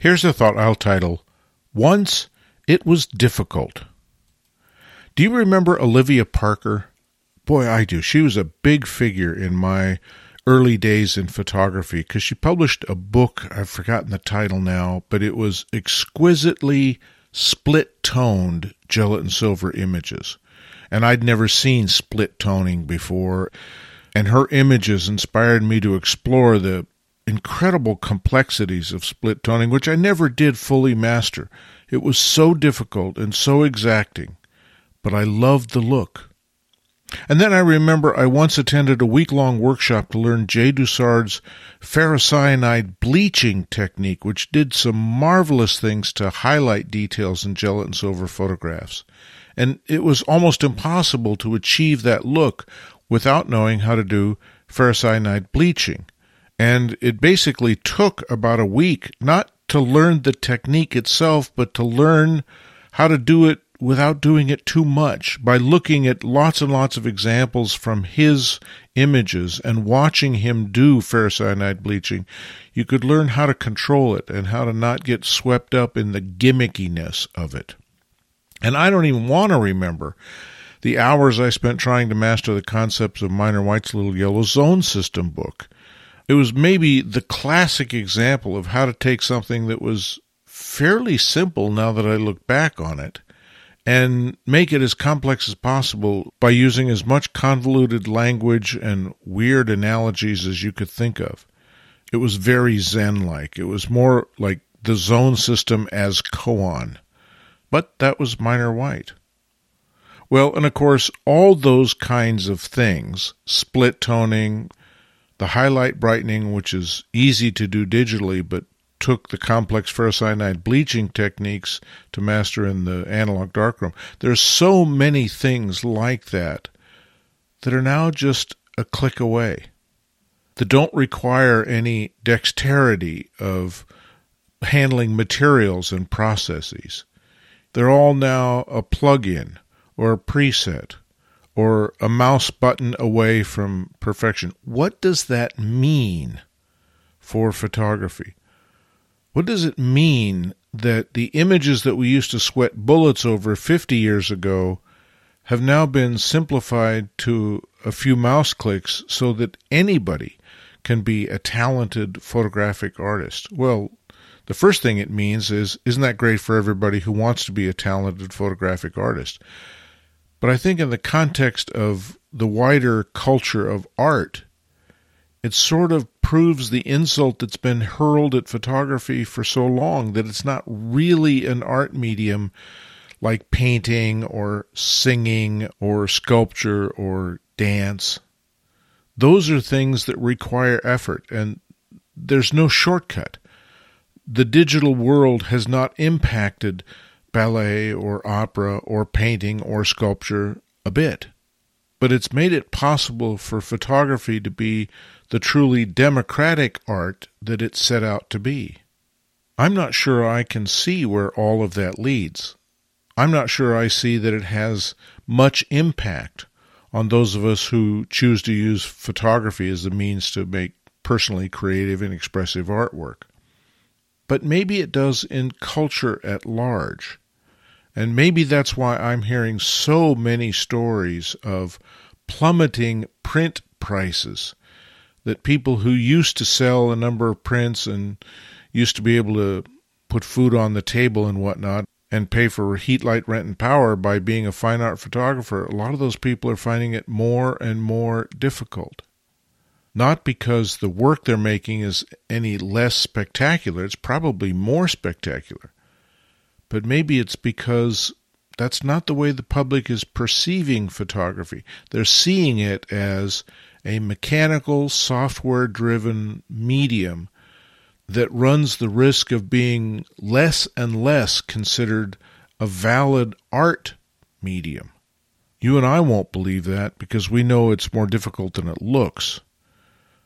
Here's a thought I'll title Once It Was Difficult. Do you remember Olivia Parker? Boy, I do. She was a big figure in my early days in photography because she published a book. I've forgotten the title now, but it was exquisitely split toned gelatin silver images. And I'd never seen split toning before. And her images inspired me to explore the incredible complexities of split toning, which I never did fully master. It was so difficult and so exacting, but I loved the look. And then I remember I once attended a week long workshop to learn Jay Dusard's ferrocyanide bleaching technique, which did some marvelous things to highlight details in gelatin silver photographs. And it was almost impossible to achieve that look without knowing how to do ferrocyanide bleaching. And it basically took about a week, not to learn the technique itself, but to learn how to do it without doing it too much by looking at lots and lots of examples from his images and watching him do ferrocyanide bleaching, you could learn how to control it and how to not get swept up in the gimmickiness of it. And I don't even want to remember the hours I spent trying to master the concepts of Minor White's Little Yellow Zone System book. It was maybe the classic example of how to take something that was fairly simple now that I look back on it and make it as complex as possible by using as much convoluted language and weird analogies as you could think of. It was very Zen like. It was more like the zone system as koan. But that was Minor White. Well, and of course, all those kinds of things split toning, the highlight brightening, which is easy to do digitally but took the complex ferrocyanide bleaching techniques to master in the analog darkroom. There's so many things like that that are now just a click away that don't require any dexterity of handling materials and processes. They're all now a plug-in or a preset or a mouse button away from perfection. What does that mean for photography? What does it mean that the images that we used to sweat bullets over 50 years ago have now been simplified to a few mouse clicks so that anybody can be a talented photographic artist? Well, the first thing it means is isn't that great for everybody who wants to be a talented photographic artist? But I think in the context of the wider culture of art, it sort of proves the insult that's been hurled at photography for so long that it's not really an art medium like painting or singing or sculpture or dance. Those are things that require effort, and there's no shortcut. The digital world has not impacted ballet or opera or painting or sculpture a bit, but it's made it possible for photography to be the truly democratic art that it set out to be. I'm not sure I can see where all of that leads. I'm not sure I see that it has much impact on those of us who choose to use photography as a means to make personally creative and expressive artwork. But maybe it does in culture at large. And maybe that's why I'm hearing so many stories of plummeting print prices that people who used to sell a number of prints and used to be able to put food on the table and whatnot and pay for heat, light, rent, and power by being a fine art photographer, a lot of those people are finding it more and more difficult. Not because the work they're making is any less spectacular, it's probably more spectacular. But maybe it's because that's not the way the public is perceiving photography. They're seeing it as a mechanical, software driven medium that runs the risk of being less and less considered a valid art medium. You and I won't believe that because we know it's more difficult than it looks.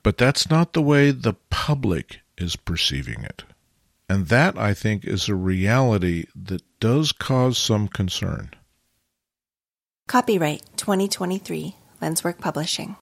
But that's not the way the public is perceiving it. And that, I think, is a reality that does cause some concern. Copyright 2023 Lenswork Publishing.